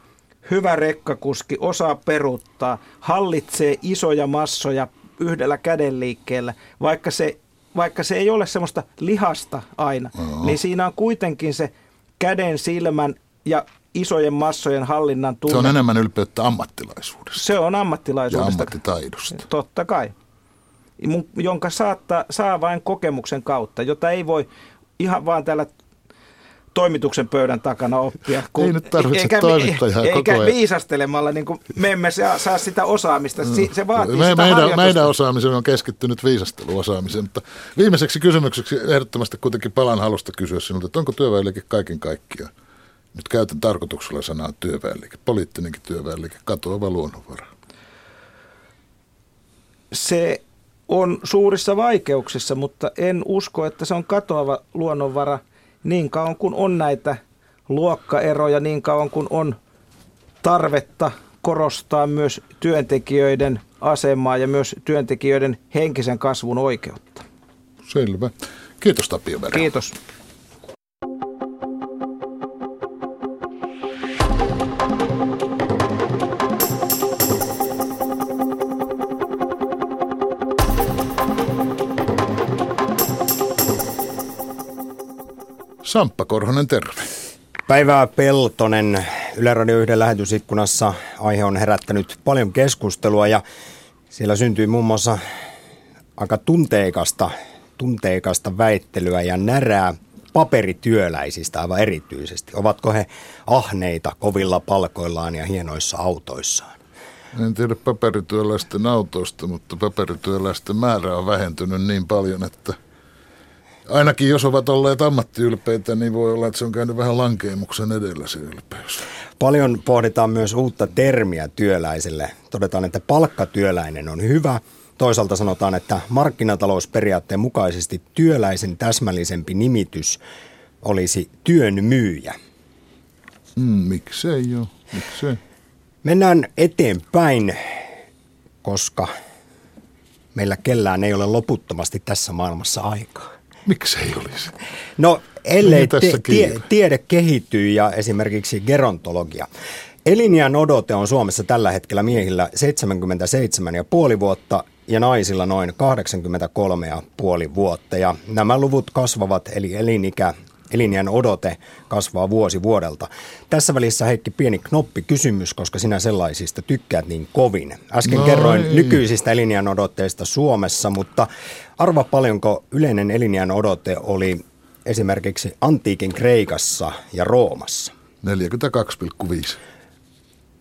hyvä rekkakuski, osaa peruttaa, hallitsee isoja massoja yhdellä kädenliikkeellä, vaikka se, vaikka se ei ole semmoista lihasta aina, uh-huh. niin siinä on kuitenkin se käden, silmän ja isojen massojen hallinnan tunne. Se on enemmän ylpeyttä ammattilaisuudesta. Se on ammattilaisuudesta. Ja ammattitaidosta. Totta kai. Jonka saattaa, saa vain kokemuksen kautta, jota ei voi ihan vaan tällä toimituksen pöydän takana oppia. Kun, ei nyt tarvitse eikä, toimittajaa eikä, koko ajan. viisastelemalla, niin kuin me emme saa, saa sitä osaamista. Se, se vaatii me, sitä meidän, meidän osaamisemme on keskittynyt viisasteluosaamiseen, mutta viimeiseksi kysymykseksi ehdottomasti kuitenkin palan halusta kysyä sinulta, että onko työväenliike kaiken kaikkiaan? Nyt käytän tarkoituksella sanaa työväenliike, poliittinenkin työväenliike, katoava luonnonvara. Se on suurissa vaikeuksissa, mutta en usko, että se on katoava luonnonvara – niin kauan kun on näitä luokkaeroja, niin kauan kun on tarvetta korostaa myös työntekijöiden asemaa ja myös työntekijöiden henkisen kasvun oikeutta. Selvä. Kiitos Tapio Kiitos. Samppa Korhonen, terve. Päivää Peltonen. Yle Radio 1 lähetysikkunassa aihe on herättänyt paljon keskustelua ja siellä syntyi muun muassa aika tunteikasta, tunteikasta väittelyä ja närää paperityöläisistä aivan erityisesti. Ovatko he ahneita kovilla palkoillaan ja hienoissa autoissaan? En tiedä paperityöläisten autoista, mutta paperityöläisten määrä on vähentynyt niin paljon, että – ainakin jos ovat olleet ammattiylpeitä, niin voi olla, että se on käynyt vähän lankeemuksen edellä se ylpeys. Paljon pohditaan myös uutta termiä työläisille. Todetaan, että palkkatyöläinen on hyvä. Toisaalta sanotaan, että markkinatalousperiaatteen mukaisesti työläisen täsmällisempi nimitys olisi työn myyjä. Mm, miksei jo, miksei. Mennään eteenpäin, koska meillä kellään ei ole loputtomasti tässä maailmassa aikaa. Miksei olisi? No ellei te, tie, tiede kehittyy ja esimerkiksi gerontologia. Eliniän odote on Suomessa tällä hetkellä miehillä 77,5 vuotta ja naisilla noin 83,5 vuotta. Ja nämä luvut kasvavat, eli elinikä elinjään odote kasvaa vuosi vuodelta. Tässä välissä Heikki pieni knoppi kysymys, koska sinä sellaisista tykkäät niin kovin. Äsken no kerroin nykyisistä elinjään odotteista Suomessa, mutta arva paljonko yleinen elinjään odote oli esimerkiksi antiikin Kreikassa ja Roomassa? 42,5.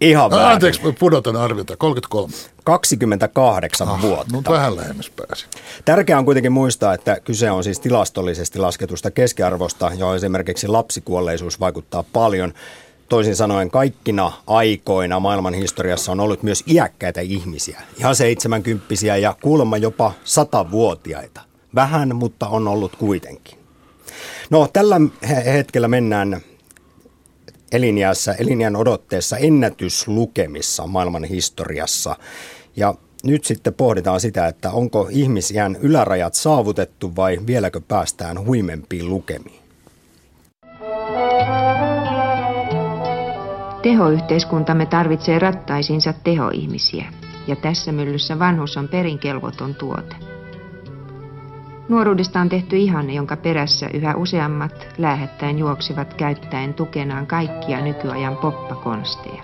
Ihan väärin. Anteeksi, pudotan arviota. 33. 28 ah, vuotta. No vähän lähemmäs pääsi. Tärkeää on kuitenkin muistaa, että kyse on siis tilastollisesti lasketusta keskiarvosta, johon esimerkiksi lapsikuolleisuus vaikuttaa paljon. Toisin sanoen kaikkina aikoina maailman historiassa on ollut myös iäkkäitä ihmisiä, ihan seitsemänkymppisiä ja kuulemma jopa satavuotiaita. Vähän, mutta on ollut kuitenkin. No tällä hetkellä mennään elinjäässä, elinjään odotteessa ennätyslukemissa maailman historiassa. Ja nyt sitten pohditaan sitä, että onko ihmisjään ylärajat saavutettu vai vieläkö päästään huimempiin lukemiin. Tehoyhteiskuntamme tarvitsee rattaisiinsa tehoihmisiä, ja tässä myllyssä vanhus on perinkelvoton tuote. Nuoruudesta on tehty ihanne, jonka perässä yhä useammat lähettäen juoksivat käyttäen tukenaan kaikkia nykyajan poppakonsteja.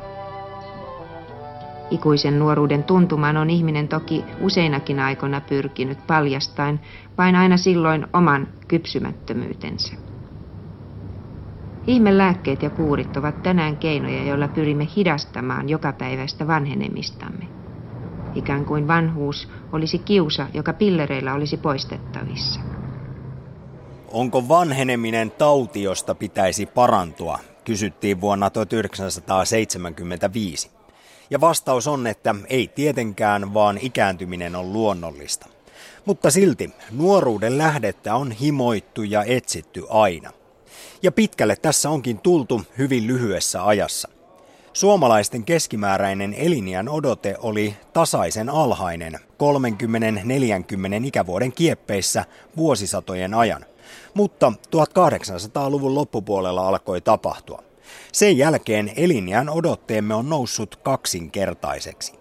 Ikuisen nuoruuden tuntumaan on ihminen toki useinakin aikoina pyrkinyt paljastain, vain aina silloin oman kypsymättömyytensä. Ihmelääkkeet ja kuurit ovat tänään keinoja, joilla pyrimme hidastamaan jokapäiväistä vanhenemistamme ikään kuin vanhuus olisi kiusa, joka pillereillä olisi poistettavissa. Onko vanheneminen tauti, josta pitäisi parantua, kysyttiin vuonna 1975. Ja vastaus on, että ei tietenkään, vaan ikääntyminen on luonnollista. Mutta silti nuoruuden lähdettä on himoittu ja etsitty aina. Ja pitkälle tässä onkin tultu hyvin lyhyessä ajassa. Suomalaisten keskimääräinen eliniän odote oli tasaisen alhainen 30-40 ikävuoden kieppeissä vuosisatojen ajan. Mutta 1800-luvun loppupuolella alkoi tapahtua. Sen jälkeen elinjään odotteemme on noussut kaksinkertaiseksi.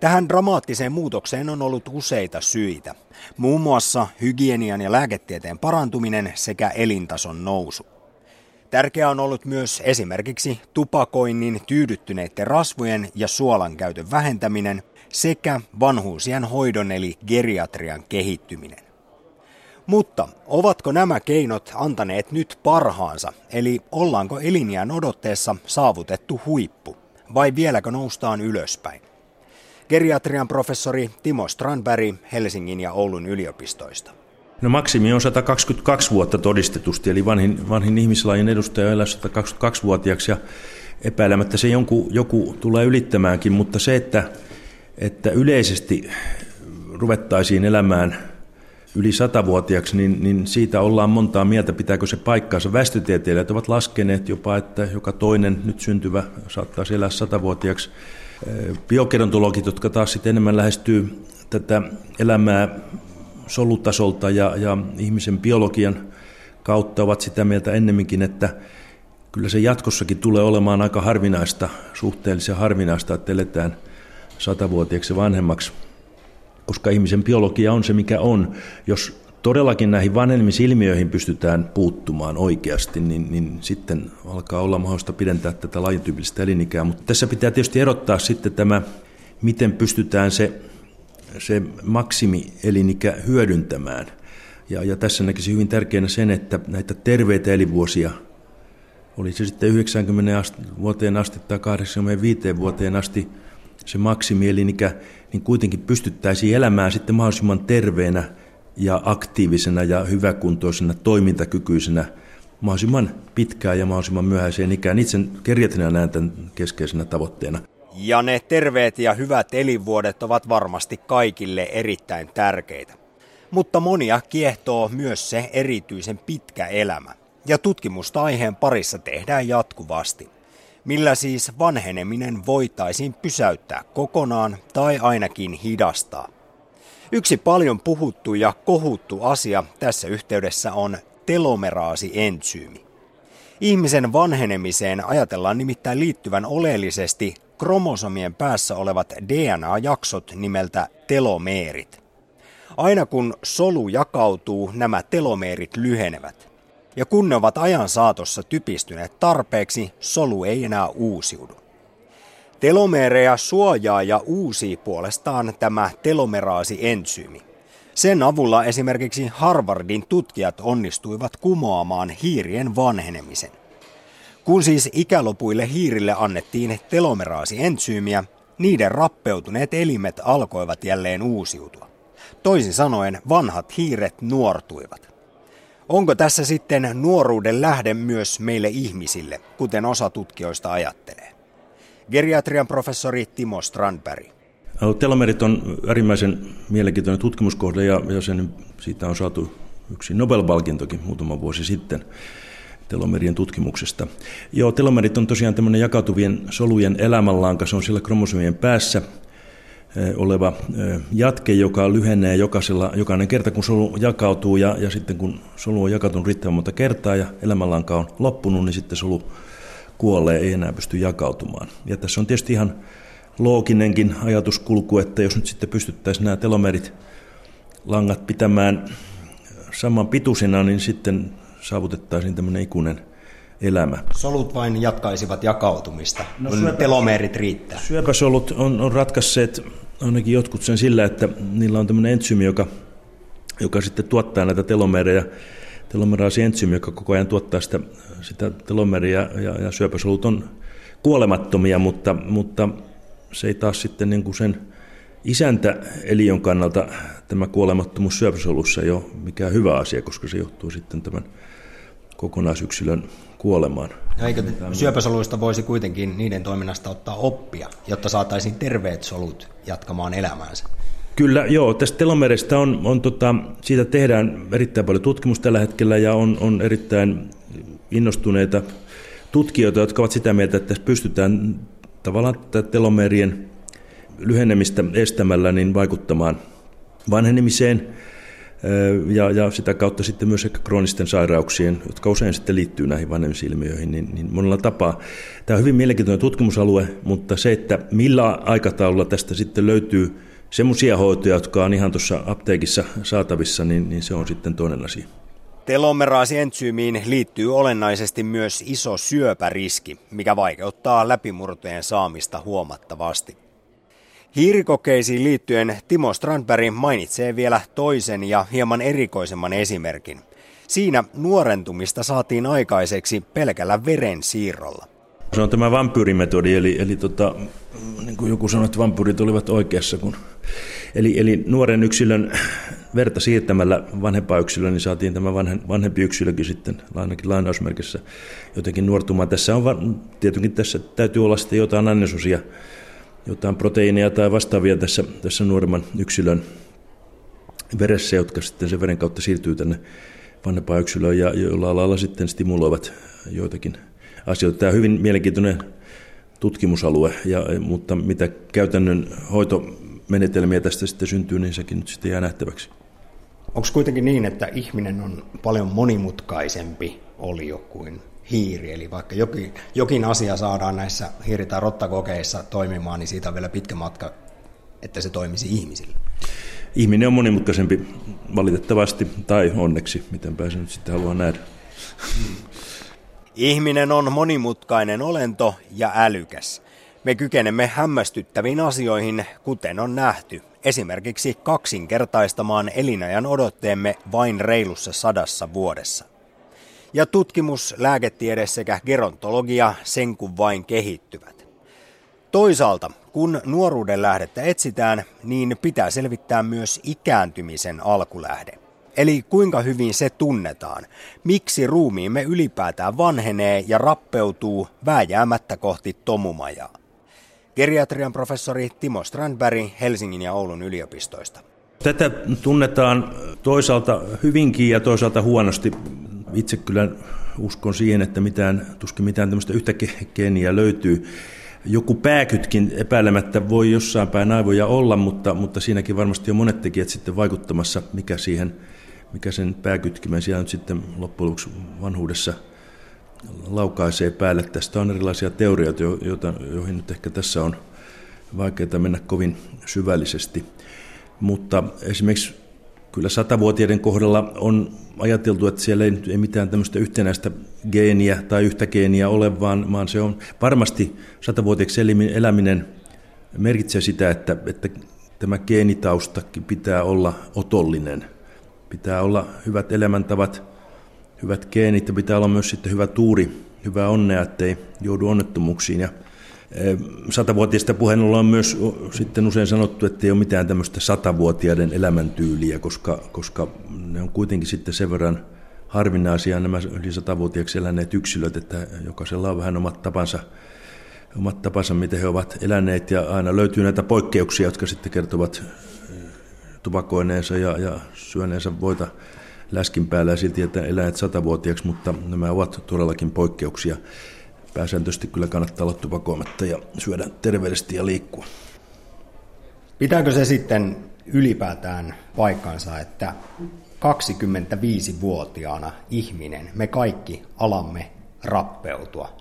Tähän dramaattiseen muutokseen on ollut useita syitä, muun muassa hygienian ja lääketieteen parantuminen sekä elintason nousu. Tärkeää on ollut myös esimerkiksi tupakoinnin, tyydyttyneiden rasvojen ja suolan käytön vähentäminen sekä vanhuusien hoidon eli geriatrian kehittyminen. Mutta ovatko nämä keinot antaneet nyt parhaansa, eli ollaanko elinjään odotteessa saavutettu huippu, vai vieläkö noustaan ylöspäin? Geriatrian professori Timo Strandberg Helsingin ja Oulun yliopistoista. No maksimi on 122 vuotta todistetusti, eli vanhin, vanhin ihmislajin edustaja elää 122-vuotiaaksi ja epäilemättä se jonkun, joku tulee ylittämäänkin, mutta se, että, että yleisesti ruvettaisiin elämään yli satavuotiaaksi, niin, niin siitä ollaan montaa mieltä, pitääkö se paikkaansa. Väestötieteilijät ovat laskeneet jopa, että joka toinen nyt syntyvä saattaa elää satavuotiaaksi. Biogerontologit, jotka taas sitten enemmän lähestyy tätä elämää solutasolta ja, ja ihmisen biologian kautta, ovat sitä mieltä ennemminkin, että kyllä se jatkossakin tulee olemaan aika harvinaista, suhteellisen harvinaista, että eletään satavuotiaaksi vanhemmaksi koska ihmisen biologia on se, mikä on. Jos todellakin näihin vanhemmisilmiöihin pystytään puuttumaan oikeasti, niin, niin sitten alkaa olla mahdollista pidentää tätä lajityypillistä elinikää. Mutta tässä pitää tietysti erottaa sitten tämä, miten pystytään se, se maksimielinikä hyödyntämään. Ja, ja tässä näkisi hyvin tärkeänä sen, että näitä terveitä elinvuosia, oli se sitten 90 vuoteen asti tai 85 vuoteen asti, se maksimielinikä, niin kuitenkin pystyttäisiin elämään sitten mahdollisimman terveenä ja aktiivisena ja hyväkuntoisena, toimintakykyisenä mahdollisimman pitkään ja mahdollisimman myöhäiseen ikään. Itse kerjätinä näen tämän keskeisenä tavoitteena. Ja ne terveet ja hyvät elinvuodet ovat varmasti kaikille erittäin tärkeitä. Mutta monia kiehtoo myös se erityisen pitkä elämä. Ja tutkimusta aiheen parissa tehdään jatkuvasti millä siis vanheneminen voitaisiin pysäyttää kokonaan tai ainakin hidastaa. Yksi paljon puhuttu ja kohuttu asia tässä yhteydessä on telomeraasi-entsyymi. Ihmisen vanhenemiseen ajatellaan nimittäin liittyvän oleellisesti kromosomien päässä olevat DNA-jaksot nimeltä telomeerit. Aina kun solu jakautuu, nämä telomeerit lyhenevät – ja kun ne ovat ajan saatossa typistyneet tarpeeksi, solu ei enää uusiudu. Telomeereja suojaa ja uusii puolestaan tämä telomeraasi-entsyymi. Sen avulla esimerkiksi Harvardin tutkijat onnistuivat kumoamaan hiirien vanhenemisen. Kun siis ikälopuille hiirille annettiin telomeraasi-entsyymiä, niiden rappeutuneet elimet alkoivat jälleen uusiutua. Toisin sanoen vanhat hiiret nuortuivat. Onko tässä sitten nuoruuden lähde myös meille ihmisille, kuten osa tutkijoista ajattelee? Geriatrian professori Timo Strandberg. Telomerit on äärimmäisen mielenkiintoinen tutkimuskohde ja, ja sen, siitä on saatu yksi Nobel-palkintokin muutama vuosi sitten telomerien tutkimuksesta. Joo, telomerit on tosiaan tämmöinen jakautuvien solujen elämänlanka, se on siellä kromosomien päässä – oleva jatke, joka lyhenee jokaisella, jokainen kerta, kun solu jakautuu ja, ja sitten kun solu on jakautunut riittävän monta kertaa ja elämänlanka on loppunut, niin sitten solu kuolee, ei enää pysty jakautumaan. Ja tässä on tietysti ihan looginenkin ajatuskulku, että jos nyt sitten pystyttäisiin nämä telomerit langat pitämään saman pituisina, niin sitten saavutettaisiin tämmöinen ikuinen elämä. Solut vain jatkaisivat jakautumista, no, kun syöpä, telomeerit riittää. Syöpäsolut on, on ratkaisseet ainakin jotkut sen sillä, että niillä on tämmöinen entsyymi, joka, joka sitten tuottaa näitä telomereja, telomeraasi entsyymi, joka koko ajan tuottaa sitä, sitä telomeria ja, ja syöpäsolut on kuolemattomia, mutta, mutta se ei taas sitten niin kuin sen isäntä eliön kannalta tämä kuolemattomuus syöpäsolussa ei ole mikään hyvä asia, koska se johtuu sitten tämän kokonaisyksilön kuolemaan. No eikö syöpäsoluista voisi kuitenkin niiden toiminnasta ottaa oppia, jotta saataisiin terveet solut jatkamaan elämäänsä? Kyllä, joo. Tästä telomerestä on, on tota, siitä tehdään erittäin paljon tutkimusta tällä hetkellä ja on, on erittäin innostuneita tutkijoita, jotka ovat sitä mieltä, että pystytään tavallaan tätä telomerien lyhenemistä estämällä niin vaikuttamaan vanhenemiseen ja, ja sitä kautta sitten myös ehkä kroonisten sairauksien, jotka usein sitten liittyy näihin vanhemmisilmiöihin, niin, niin monella tapaa. Tämä on hyvin mielenkiintoinen tutkimusalue, mutta se, että millä aikataululla tästä sitten löytyy semmoisia hoitoja, jotka on ihan tuossa apteekissa saatavissa, niin, niin se on sitten toinen asia. Telomeraasientsyymiin liittyy olennaisesti myös iso syöpäriski, mikä vaikeuttaa läpimurtojen saamista huomattavasti. Hiirikokeisiin liittyen Timo Strandberg mainitsee vielä toisen ja hieman erikoisemman esimerkin. Siinä nuorentumista saatiin aikaiseksi pelkällä veren siirrolla. Se on tämä vampyyrimetodi, eli, eli tota, niin kuin joku sanoi, että vampyyrit olivat oikeassa. Kun, eli, eli nuoren yksilön verta siirtämällä vanhempaa yksilöä, niin saatiin tämä vanhen, vanhempi yksilökin sitten ainakin lainausmerkissä jotenkin nuortumaan. Tässä on tietenkin tässä täytyy olla sitten jotain annesosia jotain proteiineja tai vastaavia tässä, tässä nuoremman yksilön veressä, jotka sitten sen veren kautta siirtyy tänne vanhempaan yksilöön ja joilla lailla sitten stimuloivat joitakin asioita. Tämä on hyvin mielenkiintoinen tutkimusalue, ja, mutta mitä käytännön hoitomenetelmiä tästä sitten syntyy, niin sekin nyt sitten jää nähtäväksi. Onko kuitenkin niin, että ihminen on paljon monimutkaisempi olio kuin hiiri, eli vaikka jokin, jokin asia saadaan näissä hiiri- tai rottakokeissa toimimaan, niin siitä on vielä pitkä matka, että se toimisi ihmisille. Ihminen on monimutkaisempi valitettavasti, tai onneksi, miten pääsen nyt sitten haluaa nähdä. Ihminen on monimutkainen olento ja älykäs. Me kykenemme hämmästyttäviin asioihin, kuten on nähty, esimerkiksi kaksinkertaistamaan elinajan odotteemme vain reilussa sadassa vuodessa. Ja tutkimus, lääketiede sekä gerontologia sen kun vain kehittyvät. Toisaalta, kun nuoruuden lähdettä etsitään, niin pitää selvittää myös ikääntymisen alkulähde. Eli kuinka hyvin se tunnetaan, miksi ruumiimme ylipäätään vanhenee ja rappeutuu vääjäämättä kohti tomumajaa. Geriatrian professori Timo Strandberg Helsingin ja Oulun yliopistoista. Tätä tunnetaan toisaalta hyvinkin ja toisaalta huonosti. Itse kyllä uskon siihen, että mitään, tuskin mitään tämmöistä yhtä geeniä löytyy. Joku pääkytkin epäilemättä voi jossain päin aivoja olla, mutta, mutta siinäkin varmasti on monet tekijät sitten vaikuttamassa, mikä, siihen, mikä sen pääkytkimen siellä nyt sitten loppujen lopuksi vanhuudessa laukaisee päälle. Tästä on erilaisia teorioita, joita, joihin nyt ehkä tässä on vaikeaa mennä kovin syvällisesti. Mutta esimerkiksi kyllä satavuotiaiden kohdalla on ajateltu, että siellä ei, ei mitään tämmöistä yhtenäistä geeniä tai yhtä geeniä ole, vaan, vaan se on varmasti satavuotiaaksi eläminen merkitsee sitä, että, että tämä geenitausta pitää olla otollinen. Pitää olla hyvät elämäntavat, hyvät geenit ja pitää olla myös sitten hyvä tuuri, hyvää onnea, ettei joudu onnettomuuksiin. Ja Satavuotiaista puheen on myös sitten usein sanottu, että ei ole mitään tämmöistä satavuotiaiden elämäntyyliä, koska, koska ne on kuitenkin sitten sen verran harvinaisia nämä yli satavuotiaaksi eläneet yksilöt, että jokaisella on vähän omat tapansa, omat tapansa, miten he ovat eläneet, ja aina löytyy näitä poikkeuksia, jotka sitten kertovat tupakoineensa ja, ja syöneensä voita läskin päällä ja silti, että eläneet satavuotiaaksi, mutta nämä ovat todellakin poikkeuksia pääsääntöisesti kyllä kannattaa olla tupakoimatta ja syödä terveellisesti ja liikkua. Pitääkö se sitten ylipäätään paikkansa, että 25-vuotiaana ihminen, me kaikki alamme rappeutua?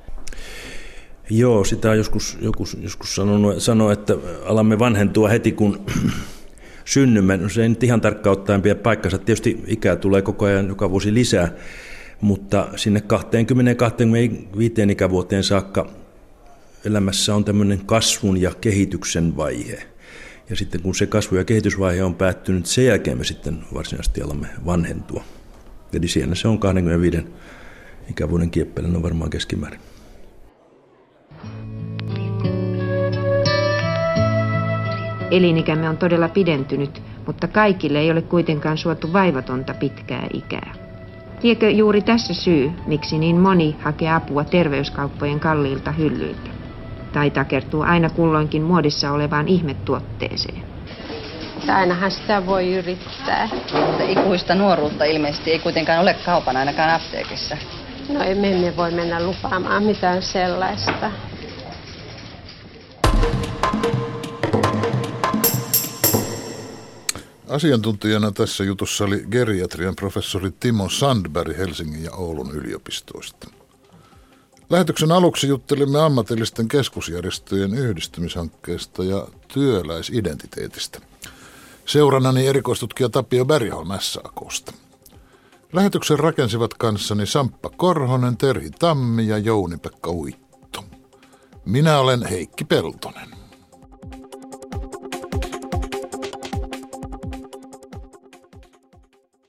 Joo, sitä on joskus, joskus, joskus sanonut, sanoo, että alamme vanhentua heti kun synnymme. No se ei nyt ihan tarkkaan ottaen pidä paikkansa. Tietysti ikää tulee koko ajan joka vuosi lisää, mutta sinne 20-25 ikävuoteen saakka elämässä on tämmöinen kasvun ja kehityksen vaihe. Ja sitten kun se kasvu- ja kehitysvaihe on päättynyt, sen jälkeen me sitten varsinaisesti alamme vanhentua. Eli siinä se on 25 ikävuoden kieppeillä, on varmaan keskimäärin. Elinikämme on todella pidentynyt, mutta kaikille ei ole kuitenkaan suotu vaivatonta pitkää ikää. Tiekö juuri tässä syy, miksi niin moni hakee apua terveyskauppojen kalliilta hyllyiltä? Tai takertuu aina kulloinkin muodissa olevaan ihmetuotteeseen? Ainahan sitä voi yrittää. Mutta ikuista nuoruutta ilmeisesti ei kuitenkaan ole kaupan ainakaan apteekissa. No emme me voi mennä lupaamaan mitään sellaista. Asiantuntijana tässä jutussa oli geriatrian professori Timo Sandberg Helsingin ja Oulun yliopistoista. Lähetyksen aluksi juttelimme ammatillisten keskusjärjestöjen yhdistymishankkeesta ja työläisidentiteetistä. Seurannani erikoistutkija Tapio Bergholm SAKsta. Lähetyksen rakensivat kanssani Samppa Korhonen, Terhi Tammi ja Jouni-Pekka Uitto. Minä olen Heikki Peltonen.